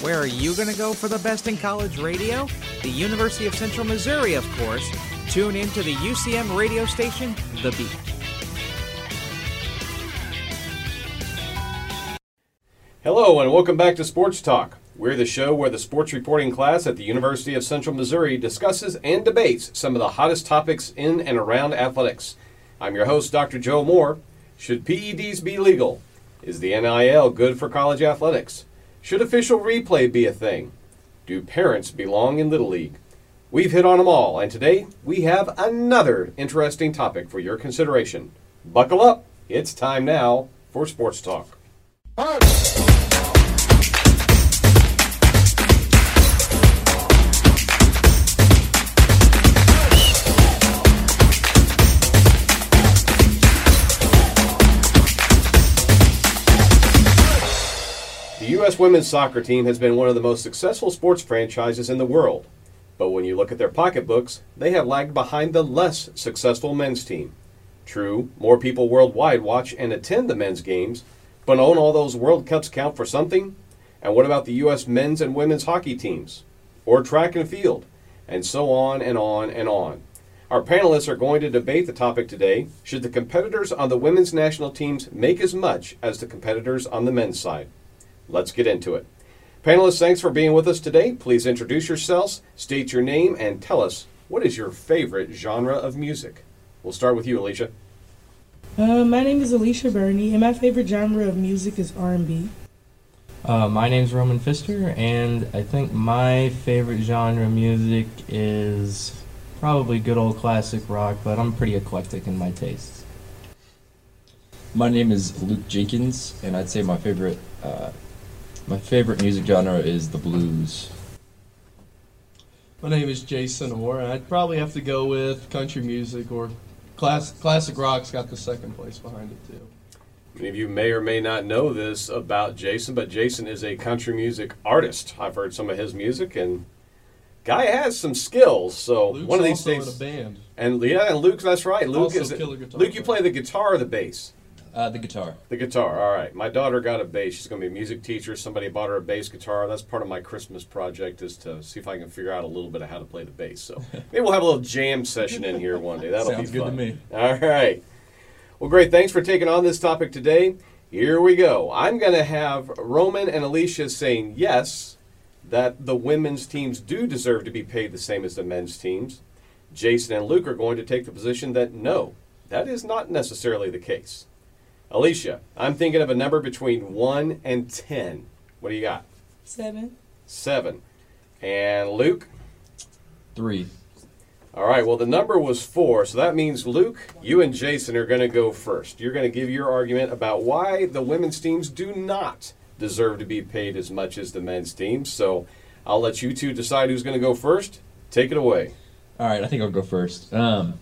Where are you going to go for the best in college radio? The University of Central Missouri, of course. Tune in to the UCM radio station, The Beat. Hello, and welcome back to Sports Talk. We're the show where the sports reporting class at the University of Central Missouri discusses and debates some of the hottest topics in and around athletics. I'm your host, Dr. Joe Moore. Should PEDs be legal? Is the NIL good for college athletics? Should official replay be a thing? Do parents belong in Little League? We've hit on them all, and today we have another interesting topic for your consideration. Buckle up, it's time now for Sports Talk. The U.S. women's soccer team has been one of the most successful sports franchises in the world. But when you look at their pocketbooks, they have lagged behind the less successful men's team. True, more people worldwide watch and attend the men's games, but own all those World Cups count for something? And what about the U.S. men's and women's hockey teams? Or track and field? And so on and on and on. Our panelists are going to debate the topic today. Should the competitors on the women's national teams make as much as the competitors on the men's side? Let's get into it. Panelists, thanks for being with us today. Please introduce yourselves, state your name, and tell us what is your favorite genre of music. We'll start with you, Alicia. Uh, my name is Alicia Burney, and my favorite genre of music is R&B. Uh, my name's Roman Pfister, and I think my favorite genre of music is probably good old classic rock, but I'm pretty eclectic in my tastes. My name is Luke Jenkins, and I'd say my favorite uh, my favorite music genre is the blues. My name is Jason Orr, and I'd probably have to go with country music or class, classic rock's got the second place behind it too. Many of you may or may not know this about Jason, but Jason is a country music artist. I've heard some of his music, and guy has some skills. So Luke's one of these also days, in a band. and yeah, and Luke, that's right. Luke Also is killer guitar Luke. You player. play the guitar or the bass? Uh, the guitar. The guitar. All right. My daughter got a bass. She's going to be a music teacher. Somebody bought her a bass guitar. That's part of my Christmas project is to see if I can figure out a little bit of how to play the bass. So maybe we'll have a little jam session in here one day. That'll Sounds be good to fun. me. All right. Well, great. Thanks for taking on this topic today. Here we go. I'm going to have Roman and Alicia saying yes, that the women's teams do deserve to be paid the same as the men's teams. Jason and Luke are going to take the position that no, that is not necessarily the case. Alicia, I'm thinking of a number between 1 and 10. What do you got? Seven. 7. And Luke? Three. All right, well, the number was 4, so that means Luke, you and Jason are going to go first. You're going to give your argument about why the women's teams do not deserve to be paid as much as the men's teams. So I'll let you two decide who's going to go first. Take it away. All right, I think I'll go first. Um,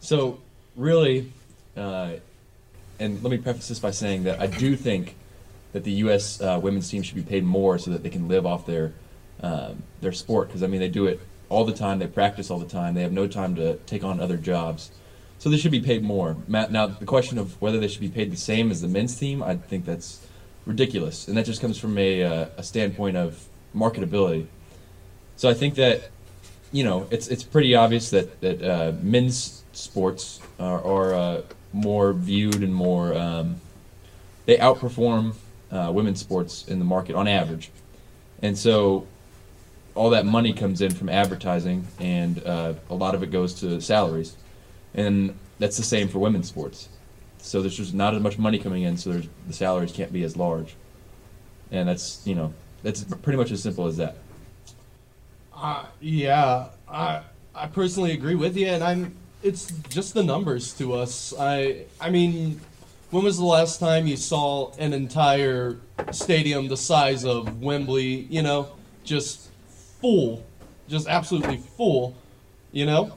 so, really, uh, and let me preface this by saying that I do think that the U.S. Uh, women's team should be paid more so that they can live off their um, their sport. Because I mean, they do it all the time. They practice all the time. They have no time to take on other jobs. So they should be paid more. Now the question of whether they should be paid the same as the men's team, I think that's ridiculous, and that just comes from a, uh, a standpoint of marketability. So I think that you know it's it's pretty obvious that that uh, men's sports are, are uh, more viewed and more um, they outperform uh, women's sports in the market on average, and so all that money comes in from advertising, and uh, a lot of it goes to salaries, and that's the same for women's sports. So there's just not as much money coming in, so the salaries can't be as large, and that's you know that's pretty much as simple as that. Uh, yeah, I I personally agree with you, and I'm. It's just the numbers to us. I I mean, when was the last time you saw an entire stadium the size of Wembley? You know, just full, just absolutely full. You know,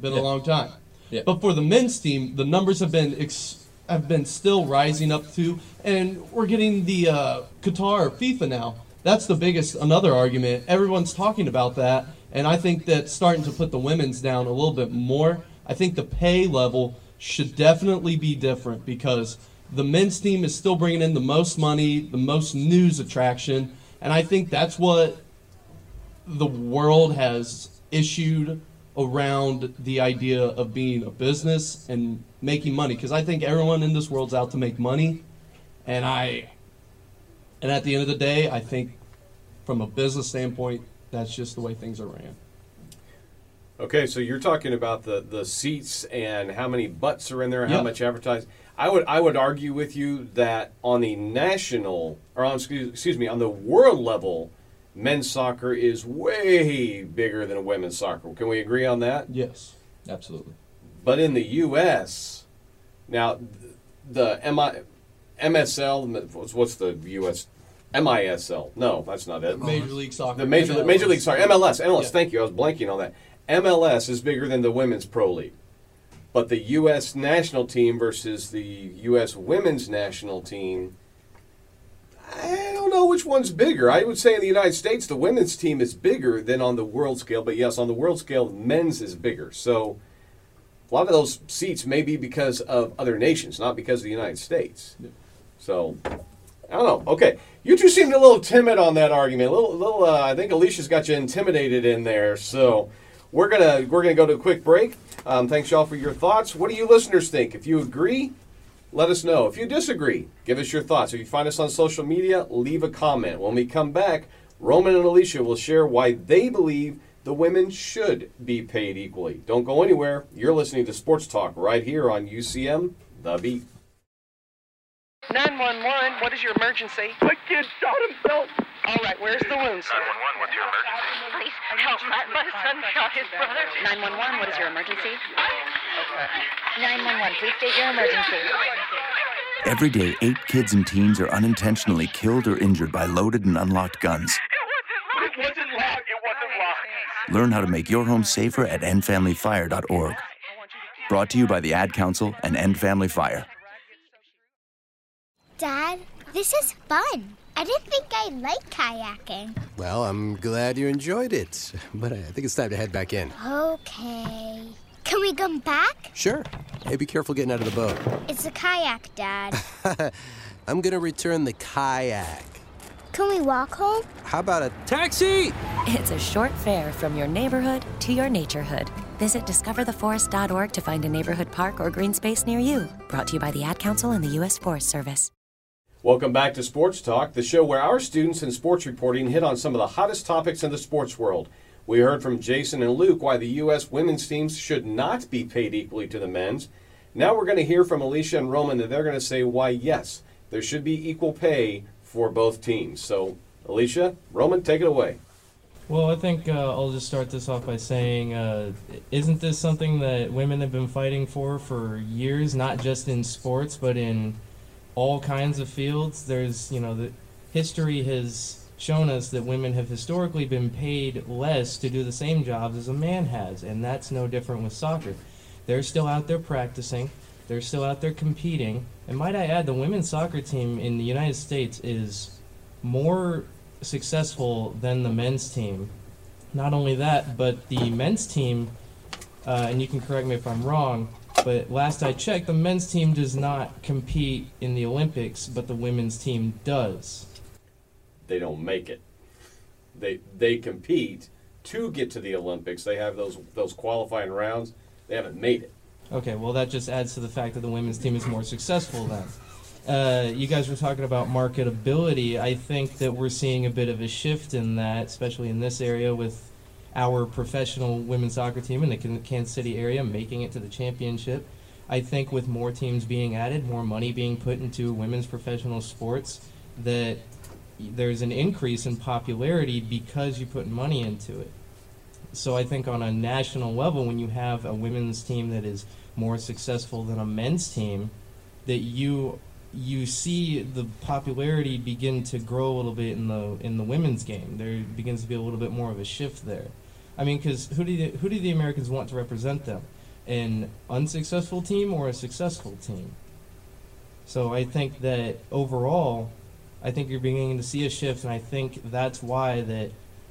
been Yeah. a long time. Yeah. But for the men's team, the numbers have been ex- have been still rising up to, and we're getting the uh, Qatar FIFA now. That's the biggest another argument. Everyone's talking about that, and I think that starting to put the women's down a little bit more. I think the pay level should definitely be different because the men's team is still bringing in the most money, the most news attraction, and I think that's what the world has issued around the idea of being a business and making money because I think everyone in this world's out to make money and I and at the end of the day I think from a business standpoint that's just the way things are ran. Okay, so you're talking about the, the seats and how many butts are in there, how much advertising. I would I would argue with you that on the national or on excuse, excuse me on the world level, men's soccer is way bigger than women's soccer. Can we agree on that? Yes. Absolutely. But in the U.S., now the MI, MSL, what's the U.S. MISL? No, that's not it. Major League Soccer. The major MLS. major league, sorry, MLS, MLS. Yeah. Thank you. I was blanking on that. MLS is bigger than the women's pro league, but the U.S. national team versus the U.S. women's national team. I don't know which one's bigger. I would say in the United States, the women's team is bigger than on the world scale. But yes, on the world scale, men's is bigger. So a lot of those seats may be because of other nations, not because of the United States. So I don't know. Okay, you two seemed a little timid on that argument. A little, little. Uh, I think Alicia's got you intimidated in there. So we're gonna we're gonna go to a quick break. Um, thanks y'all for your thoughts. What do you listeners think? If you agree, let us know. If you disagree, give us your thoughts. If you find us on social media, leave a comment. When we come back, Roman and Alicia will share why they believe the women should be paid equally. Don't go anywhere. You're listening to Sports Talk right here on UCM The Beat. 911, what is your emergency? My kid shot himself. All right, where's the wound, sir? 911, what's your emergency? Please help. My, my son shot his brother. 911, what is your emergency? 911, please state your emergency. Every day, eight kids and teens are unintentionally killed or injured by loaded and unlocked guns. It wasn't locked. It wasn't locked. Learn how to make your home safer at endfamilyfire.org. Brought to you by the Ad Council and End Family Fire. Dad, this is fun. I didn't think I liked kayaking. Well, I'm glad you enjoyed it, but I think it's time to head back in. Okay. Can we come back? Sure. Hey, be careful getting out of the boat. It's a kayak, Dad. I'm gonna return the kayak. Can we walk home? How about a taxi? It's a short fare from your neighborhood to your naturehood. Visit discovertheforest.org to find a neighborhood park or green space near you. Brought to you by the Ad Council and the U.S. Forest Service. Welcome back to Sports Talk, the show where our students in sports reporting hit on some of the hottest topics in the sports world. We heard from Jason and Luke why the U.S. women's teams should not be paid equally to the men's. Now we're going to hear from Alicia and Roman that they're going to say why, yes, there should be equal pay for both teams. So, Alicia, Roman, take it away. Well, I think uh, I'll just start this off by saying, uh, isn't this something that women have been fighting for for years, not just in sports, but in all kinds of fields? There's, you know, the history has shown us that women have historically been paid less to do the same jobs as a man has, and that's no different with soccer. They're still out there practicing, they're still out there competing, and might I add, the women's soccer team in the United States is more successful than the men's team. Not only that, but the men's team, uh, and you can correct me if I'm wrong, but last I checked, the men's team does not compete in the Olympics, but the women's team does. They don't make it. They they compete to get to the Olympics. They have those those qualifying rounds. They haven't made it. Okay, well, that just adds to the fact that the women's team is more successful then. Uh, you guys were talking about marketability. I think that we're seeing a bit of a shift in that, especially in this area with our professional women's soccer team in the Kansas City area making it to the championship. I think with more teams being added, more money being put into women's professional sports, that there's an increase in popularity because you put money into it. So I think on a national level, when you have a women's team that is more successful than a men's team, that you you see the popularity begin to grow a little bit in the in the women's game. There begins to be a little bit more of a shift there. I mean, because who do the, who do the Americans want to represent them? An unsuccessful team or a successful team? So I think that overall, I think you're beginning to see a shift, and I think that's why that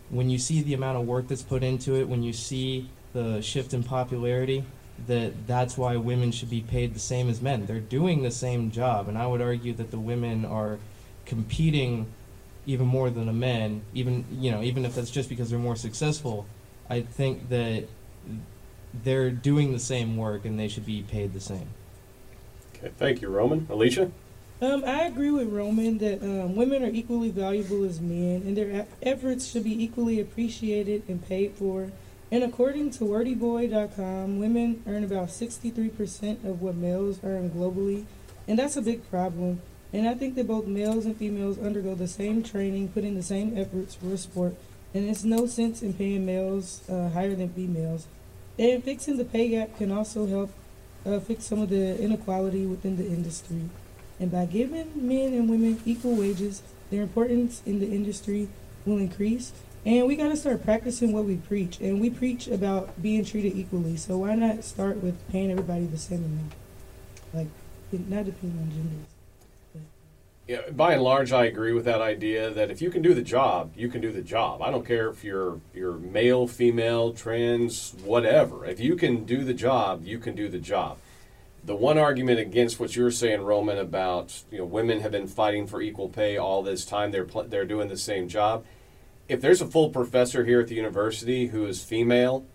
when you see the amount of work that's put into it, when you see the shift in popularity, that that's why women should be paid the same as men. They're doing the same job, and I would argue that the women are competing even more than the men. Even you know, even if that's just because they're more successful, I think that they're doing the same work and they should be paid the same. Okay, thank you, Roman. Alicia? Um, I agree with Roman that um, women are equally valuable as men, and their efforts should be equally appreciated and paid for. And according to WordyBoy.com, women earn about 63% of what males earn globally, and that's a big problem. And I think that both males and females undergo the same training, put in the same efforts for a sport, and there's no sense in paying males uh, higher than females. And fixing the pay gap can also help uh, fix some of the inequality within the industry. And by giving men and women equal wages, their importance in the industry will increase. And we got to start practicing what we preach. And we preach about being treated equally. So why not start with paying everybody the same amount? Like, not depending on genders. Yeah, by and large, I agree with that idea that if you can do the job, you can do the job. I don't care if you're you're male, female, trans, whatever. If you can do the job, you can do the job. The one argument against what you're saying, Roman, about you know women have been fighting for equal pay all this time. They're pl- they're doing the same job. If there's a full professor here at the university who is female,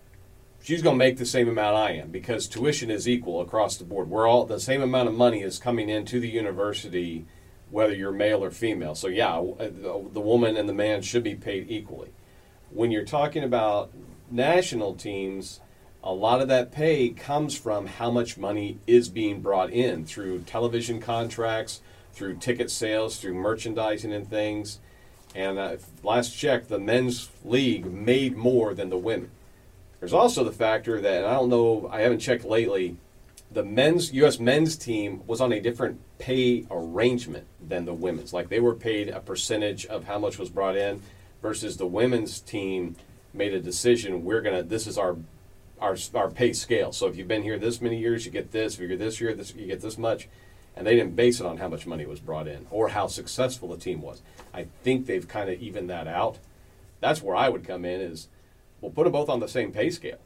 she's going to make the same amount I am because tuition is equal across the board. We're all the same amount of money is coming into the university, whether you're male or female. So yeah, uh, the, woman and the man should be paid equally. When you're talking about national teams, a lot of that pay comes from how much money is being brought in through television contracts, through ticket sales, through merchandising and things. And uh, last check, the men's league made more than the women. There's also the factor that and I don't know, I haven't checked lately. The men's U.S. men's team was on a different pay arrangement than the women's. Like they were paid a percentage of how much was brought in, versus the women's team made a decision. We're gonna. This is our our our pay scale. So if you've been here this many years, you get this. If you're this year, this you get this much. And they didn't base it on how much money was brought in or how successful the team was. I think they've kind of evened that out. That's where I would come in. Is we'll put them both on the same pay scale.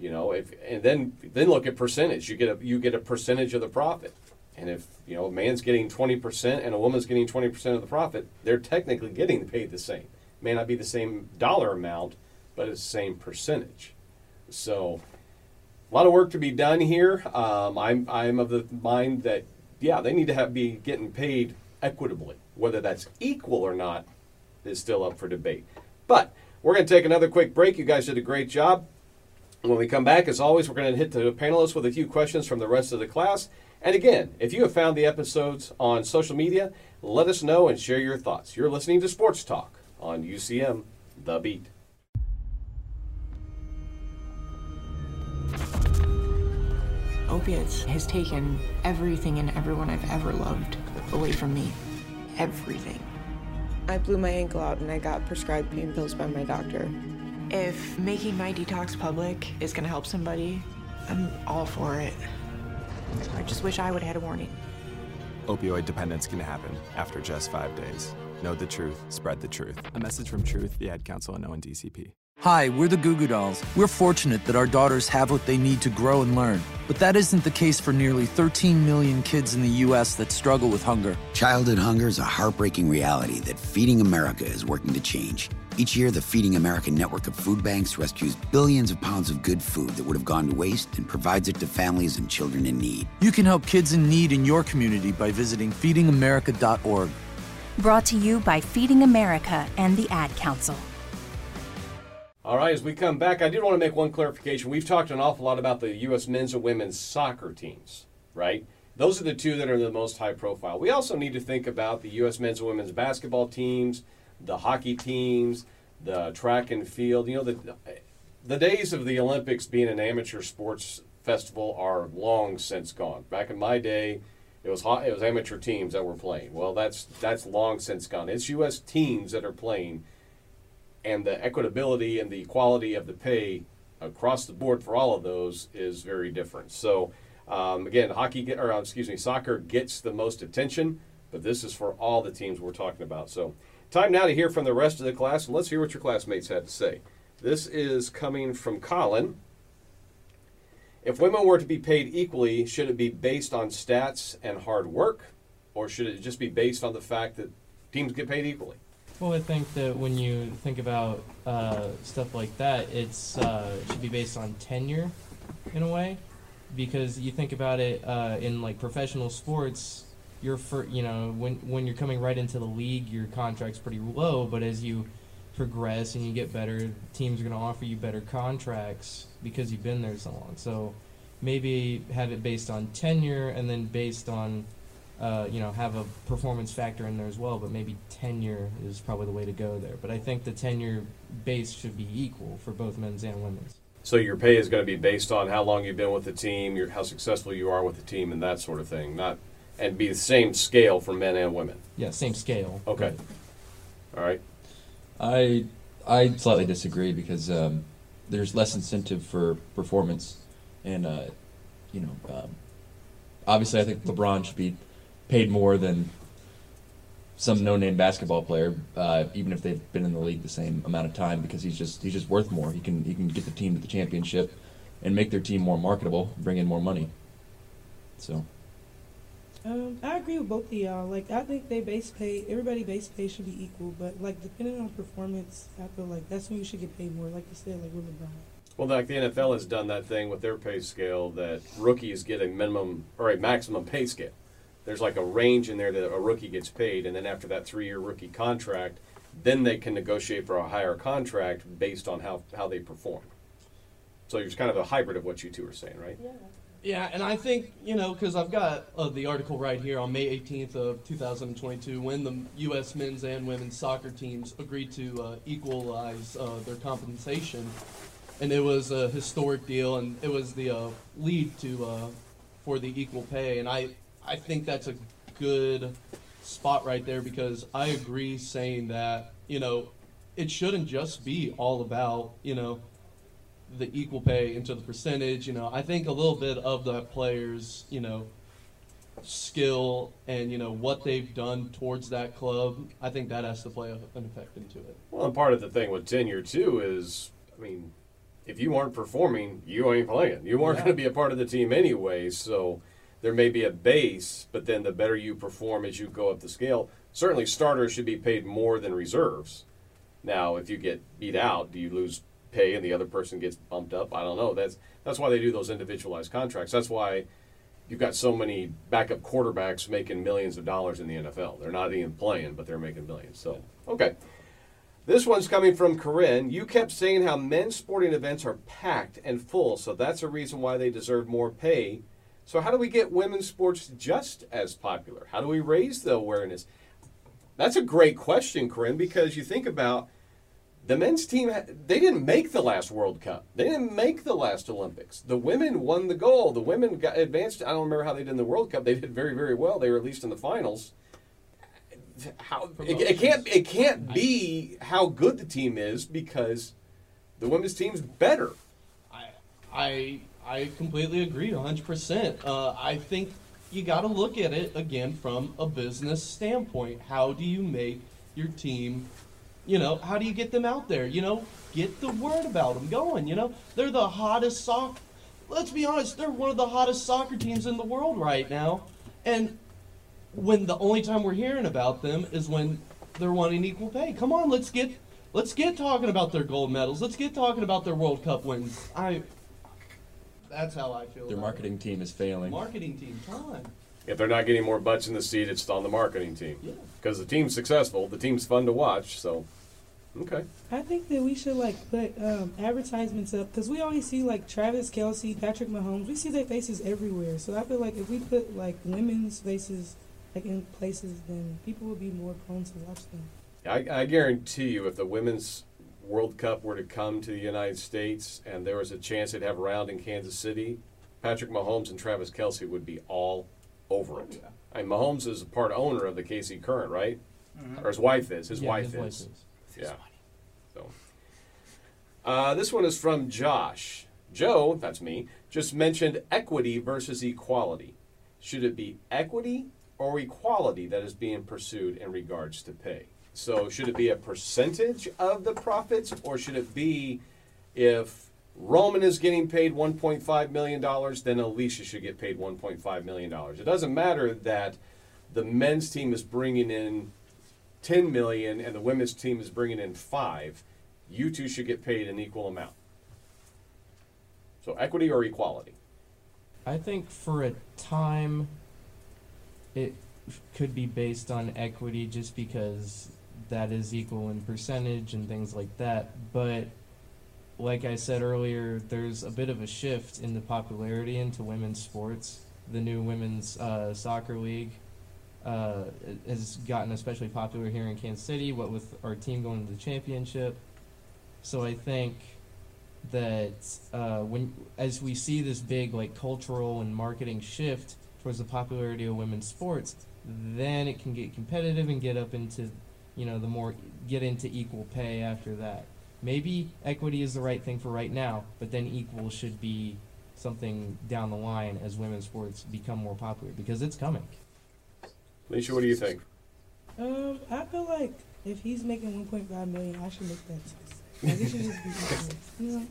You know, if and then then look at percentage. You get a you get a percentage of the profit. And if you know a man's getting twenty percent and a woman's getting twenty percent of the profit, they're technically getting paid the same. It May not be the same dollar amount, but it's the same percentage. So a lot of work to be done here. Um, I'm I'm of the mind that yeah, they need to have be getting paid equitably. Whether that's equal or not is still up for debate. But we're going to take another quick break. You guys did a great job. When we come back, as always, we're going to hit the panelists with a few questions from the rest of the class. And again, if you have found the episodes on social media, let us know and share your thoughts. You're listening to Sports Talk on UCM The Beat. Opiates has taken everything and everyone I've ever loved away from me. Everything. I blew my ankle out and I got prescribed pain pills by my doctor. If making my detox public is gonna help somebody, I'm all for it. I just wish I would have had a warning. Opioid dependence can happen after just five days. Know the truth, spread the truth. A message from Truth, the Ad Council, and ONDCP. Hi, we're the Goo Goo Dolls. We're fortunate that our daughters have what they need to grow and learn. But that isn't the case for nearly 13 million kids in the U.S. that struggle with hunger. Childhood hunger is a heartbreaking reality that Feeding America is working to change. Each year, the Feeding America network of food banks rescues billions of pounds of good food that would have gone to waste and provides it to families and children in need. You can help kids in need in your community by visiting feedingamerica.org. Brought to you by Feeding America and the Ad Council. All right, as we come back, I did want to make one clarification. We've talked an awful lot about the U.S. men's and women's soccer teams, right? Those are the two that are the most high profile. We also need to think about the U.S. men's and women's basketball teams, the hockey teams, the track and field. You know, the, the days of the Olympics being an amateur sports festival are long since gone. Back in my day, it was hot, it was amateur teams that were playing. Well, that's that's long since gone. It's U.S. teams that are playing and the equitability and the equality of the pay across the board for all of those is very different. So um, again, hockey get, or uh, excuse me, soccer gets the most attention, but this is for all the teams we're talking about. So time now to hear from the rest of the class, and let's hear what your classmates had to say. This is coming from Colin, If women were to be paid equally, should it be based on stats and hard work, or should it just be based on the fact that teams get paid equally? Well, I think that when you think about uh, stuff like that, uh, it should be based on tenure, in a way, because you think about it uh, in like professional sports. You're for you know when when you're coming right into the league, your contract's pretty low, but as you progress and you get better, teams are going to offer you better contracts because you've been there so long. So maybe have it based on tenure and then based on uh, you know, have a performance factor in there as well, but maybe tenure is probably the way to go there. But I think the tenure base should be equal for both men's and women's. So your pay is going to be based on how long you've been with the team, your, how successful you are with the team, and that sort of thing. Not and be the same scale for men and women. Yeah, same scale. Okay. All right. I I slightly disagree because um, there's less incentive for performance, and uh, you know, um, obviously I think LeBron should be paid more than some no-name basketball player, uh, even if they've been in the league the same amount of time, because he's just he's just worth more. He can he can get the team to the championship, and make their team more marketable, bring in more money. So. Um, I agree with both of y'all. Like, I think they base pay, everybody base pay should be equal, but like depending on performance, I feel like that's when you should get paid more. Like you said, like with LeBron. Well, like the NFL has done that thing with their pay scale that rookies get a minimum or a maximum pay scale. There's like a range in there that a rookie gets paid, and then after that three-year rookie contract, then they can negotiate for a higher contract based on how, how they perform. So it's kind of a hybrid of what you two are saying, right? Yeah. Yeah, and I think, you know, because I've got uh, the article right here on May 18th of 2022 when the U.S. men's and women's soccer teams agreed to uh, equalize uh, their compensation. And it was a historic deal, and it was the uh, lead to uh, for the equal pay. And I, I think that's a good spot right there because I agree saying that, you know, it shouldn't just be all about, you know, the equal pay into the percentage. You know, I think a little bit of the players, you know, skill and you know what they've done towards that club. I think that has to play a, an effect into it. Well, and part of the thing with tenure too is, I mean, if you aren't performing, you ain't playing. You aren't Yeah. going to be a part of the team anyway. So there may be a base, but then the better you perform as you go up the scale, certainly starters should be paid more than reserves. Now, if you get beat out, do you lose pay and the other person gets bumped up? I don't know. That's that's why they do those individualized contracts. That's why you've got so many backup quarterbacks making millions of dollars in the NFL. They're not even playing, but they're making millions. So, okay. This one's coming from Corinne. You kept saying how men's sporting events are packed and full, so that's a reason why they deserve more pay. So, how do we get women's sports just as popular? How do we raise the awareness? That's a great question, Corinne, because you think about the men's team, they didn't make the last World Cup. They didn't make the last Olympics. The women won the gold. The women got advanced. I don't remember how they did in the World Cup. They did very, very well. They were at least in the finals. How it, it can't it can't be how good the team is because the women's team's better. I I I completely agree, 100%. Uh, I think you got to look at it again from a business standpoint. How do you make your team, you know, how do you get them out there? You know, get the word about them going. You know, they're the hottest soccer. Let's be honest, they're one of the hottest soccer teams in the world right now. And when the only time we're hearing about them is when they're wanting equal pay. Come on, let's get let's get talking about their gold medals. Let's get talking about their World Cup wins. I that's how I feel. Their about marketing team is failing. marketing team. Come on. If they're not getting more butts in the seat, it's on the marketing team. Yeah. Because the team's successful, the team's fun to watch. So, okay. I think that we should like put um, advertisements up because we always see like Travis Kelce, Patrick Mahomes. We see their faces everywhere. So I feel like if we put like women's faces like in places, then people would be more prone to watch them. I, I guarantee you, if the women's World Cup were to come to the United States and there was a chance they'd have a round in Kansas City, Patrick Mahomes and Travis Kelce would be all over it. I mean, Mahomes is a part owner of the KC Current, right? Mhm. Or his wife is. His Yeah, wife his wife is. Yeah. So, uh, this one is from Josh. Joe, that's me, just mentioned equity versus equality. Should it be equity or equality that is being pursued in regards to pay? So, should it be a percentage of the profits, or should it be if Roman is getting paid $1.5 million, then Alicia should get paid $1.5 million. It doesn't matter that the men's team is bringing in 10 million and the women's team is bringing in 5. You two should get paid an equal amount. So equity or equality? I think for a time, it could be based on equity just because that is equal in percentage and things like that. But like I said earlier, there's a bit of a shift in the popularity into women's sports. The new women's uh, soccer league uh, has gotten especially popular here in Kansas City. What with our team going to the championship, so I think that uh, when as we see this big like cultural and marketing shift towards the popularity of women's sports, then it can get competitive and get up into you know the more get into equal pay after that. Maybe equity is the right thing for right now, but then equal should be something down the line as women's sports become more popular because it's coming. Alicia, what do you think? Um, I feel like if he's making 1.5 million, I should make that too. Like, it should just be equal, you know?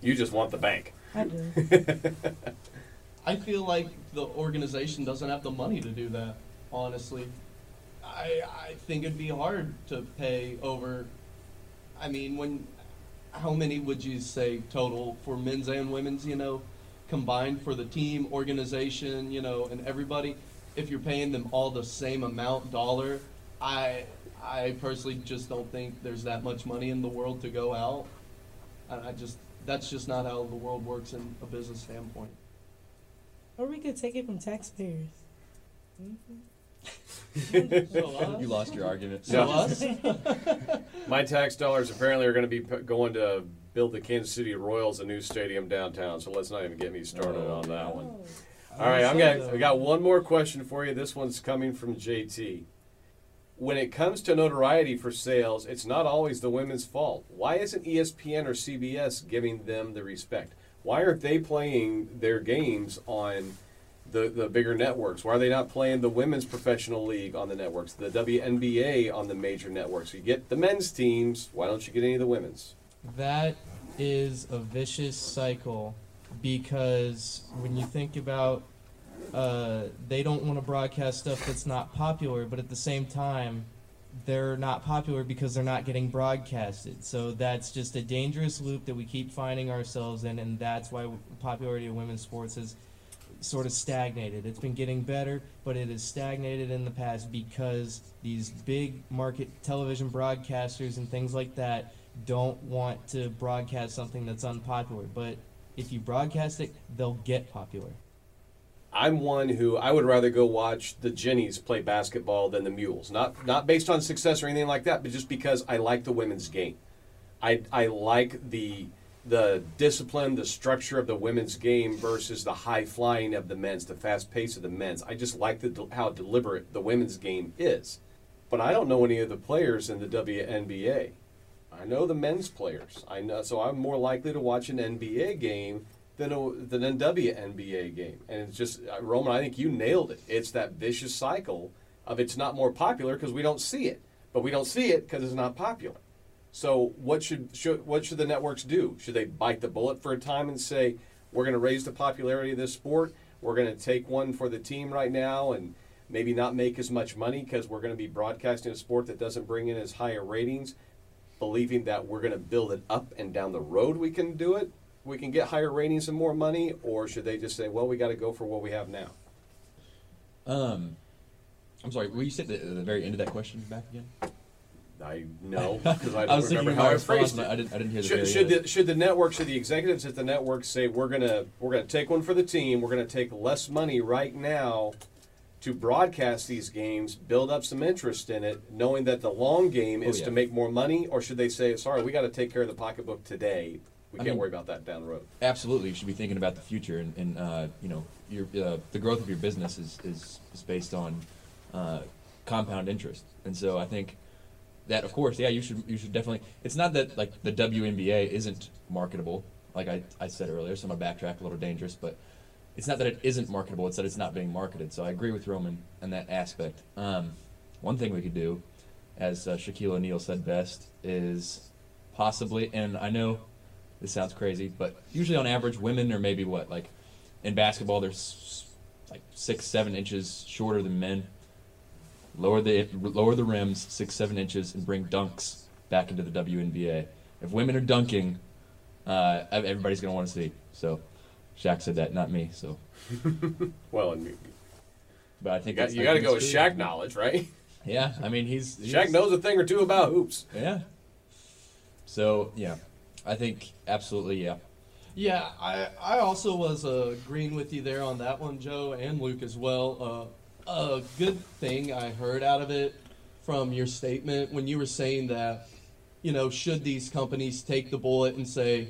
You just want the bank. I do. I feel like the organization doesn't have the money to do that. Honestly, I I think it'd be hard to pay over. I mean, when how many would you say total for men's and women's? You know, combined for the team, organization, you know, and everybody. If you're paying them all the same amount dollar, I I personally just don't think there's that much money in the world to go out. And I just that's just not how the world works in a business standpoint. Or we could take it from taxpayers. Mm-hmm. you lost your argument. So My tax dollars apparently are going to be p- going to build the Kansas City Royals a new stadium downtown. So let's not even get me started on that one. Oh. All right, I'm gonna. I got one more question for you. This one's coming from JT. When it comes to notoriety for sales, it's not always the women's fault. Why isn't ESPN or CBS giving them the respect? Why aren't they playing their games on the, the bigger networks? Why are they not playing the women's professional league on the networks, the WNBA on the major networks? You get the men's teams. Why don't you get any of the women's? That is a vicious cycle because when you think about uh, they don't want to broadcast stuff that's not popular, but at the same time, they're not popular because they're not getting broadcasted. So that's just a dangerous loop that we keep finding ourselves in, and that's why popularity of women's sports has sort of stagnated. It's been getting better, but it has stagnated in the past because these big market television broadcasters and things like that don't want to broadcast something that's unpopular. But if you broadcast it, they'll get popular. I'm one who I would rather go watch the Jennies play basketball than the Mules. Not not based on success or anything like that, but just because I like the women's game. I I like the the discipline, the structure of the women's game versus the high flying of the men's, the fast pace of the men's. I just like the how deliberate the women's game is. But I don't know any of the players in the WNBA. I know the men's players. I know, so I'm more likely to watch an NBA game than a than a WNBA game. And it's just uh, Roman. I think you nailed it. It's that vicious cycle of it's not more popular because we don't see it, but we don't see it because it's not popular. So what should, should what should the networks do? Should they bite the bullet for a time and say we're going to raise the popularity of this sport? We're going to take one for the team right now and maybe not make as much money because we're going to be broadcasting a sport that doesn't bring in as higher ratings, believing that we're going to build it up and down the road we can do it we can get higher ratings and more money, or should they just say, well, we got to go for what we have now? Um, I'm sorry. Will you say the, the very end of that question back again? I know because I don't I was remember how I phrased it. I didn't- I didn't hear the should, the should the network, should the executives at the network say we're gonna we're gonna take one for the team, we're gonna take less money right now to broadcast these games, build up some interest in it, knowing that the long game Oh, is yeah. to make more money, or should they say, sorry, we got to take care of the pocketbook today, we I can't mean- worry about that down the road. Absolutely, you should be thinking about the future, and, and uh, you know, your uh, the growth of your business is is, is based on uh, compound interest, and so I think that, of course, yeah, you should you should definitely. It's not that like the WNBA isn't marketable, like I, I said earlier, so I'm gonna backtrack a little dangerous, but it's not that it isn't marketable; it's that it's not being marketed. So I agree with Roman in that aspect. Um, one thing we could do, as uh, Shaquille O'Neal said best, is possibly, and I know this sounds crazy, but usually on average, women are maybe what like in basketball they're s- like six seven inches shorter than men. Lower the lower the rims six seven inches and bring dunks back into the WNBA. If women are dunking, uh, everybody's gonna want to see. So, Shaq said that, not me. So, Well, and you, but I think got, you got to go with it's true. Shaq knowledge, right? Yeah, I mean he's, Shaq knows a thing or two about hoops. Yeah. So yeah, I think absolutely yeah. Yeah, I I also was uh, agreeing with you there on that one, Joe and Luke as well. Uh, a good thing I heard out of it from your statement when you were saying that, you know, should these companies take the bullet and say,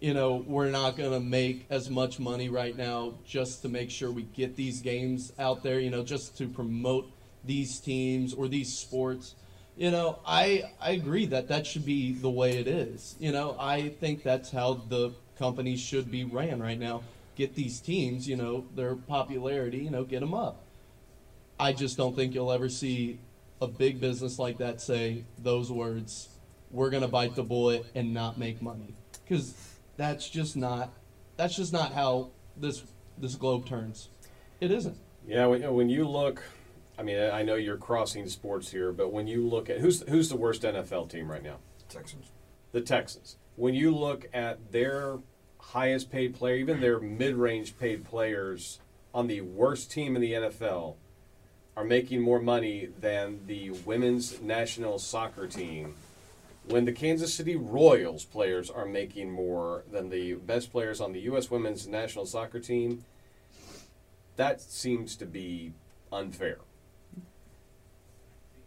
you know, we're not going to make as much money right now just to make sure we get these games out there, you know, just to promote these teams or these sports. You know, I I agree that that should be the way it is. You know, I think that's how the company should be ran right now. Get these teams, you know, their popularity, you know, get them up. I just don't think you'll ever see a big business like that say those words, we're going to bite the bullet and not make money. Cuz that's just not that's just not how this this globe turns. It isn't. Yeah, when, when you look, I mean, I know you're crossing sports here, but when you look at who's who's the worst NFL team right now? Texans. The Texans. When you look at their highest paid player, even their mid-range paid players on the worst team in the NFL are making more money than the women's national soccer team. When the Kansas City Royals players are making more than the best players on the U.S. women's national soccer team, that seems to be unfair.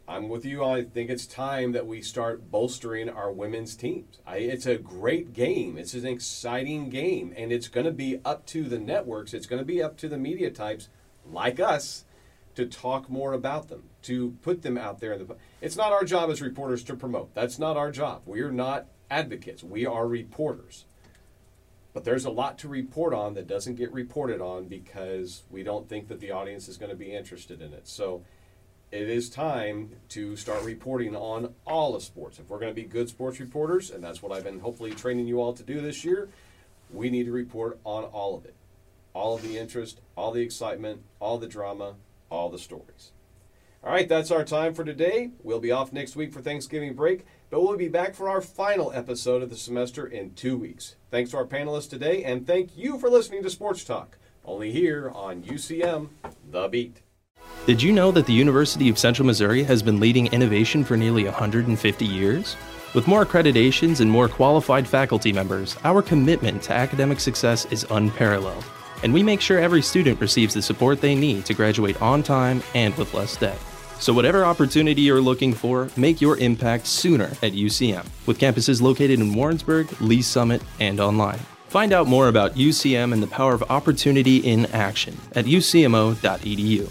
I'm with you. I think it's time that we start bolstering our women's teams. I, it's a great game. It's an exciting game, and it's going to be up to the networks. It's going to be up to the media types like us to talk more about them, to put them out there. The, it's not our job as reporters to promote. That's not our job. We are not advocates. We are reporters. But there's a lot to report on that doesn't get reported on because we don't think that the audience is going to be interested in it. So it is time to start reporting on all of sports. If we're going to be good sports reporters, and that's what I've been hopefully training you all to do this year, we need to report on all of it. All of the interest, all the excitement, all the drama, all the stories. All right, that's our time for today. We'll be off next week for Thanksgiving break, but we'll be back for our final episode of the semester in two weeks. Thanks to our panelists today, and thank you for listening to Sports Talk, only here on UCM The Beat. Did you know that the University of Central Missouri has been leading innovation for nearly 150 years? With more accreditations and more qualified faculty members, our commitment to academic success is unparalleled, and we make sure every student receives the support they need to graduate on time and with less debt. So, whatever opportunity you're looking for, make your impact sooner at UCM, with campuses located in Warrensburg, Lee's Summit, and online. Find out more about UCM and the power of opportunity in action at ucmo.edu.